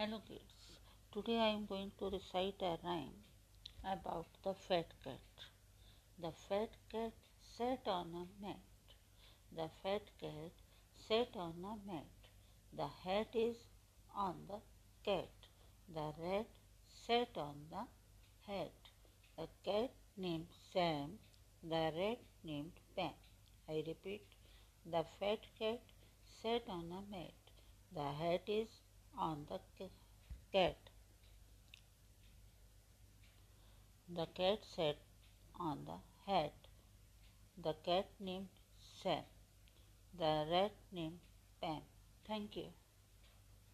Hello kids, today I am going to recite a rhyme about the fat cat. The fat cat sat on a mat. The fat cat sat on a mat. The hat is on the cat. The rat sat on the hat. A cat named Sam, the rat named Pam. I repeat, the fat cat sat on a mat. The hat is on the cat. The cat sat on the hat. The cat named Sam. The rat named Pam. Thank you.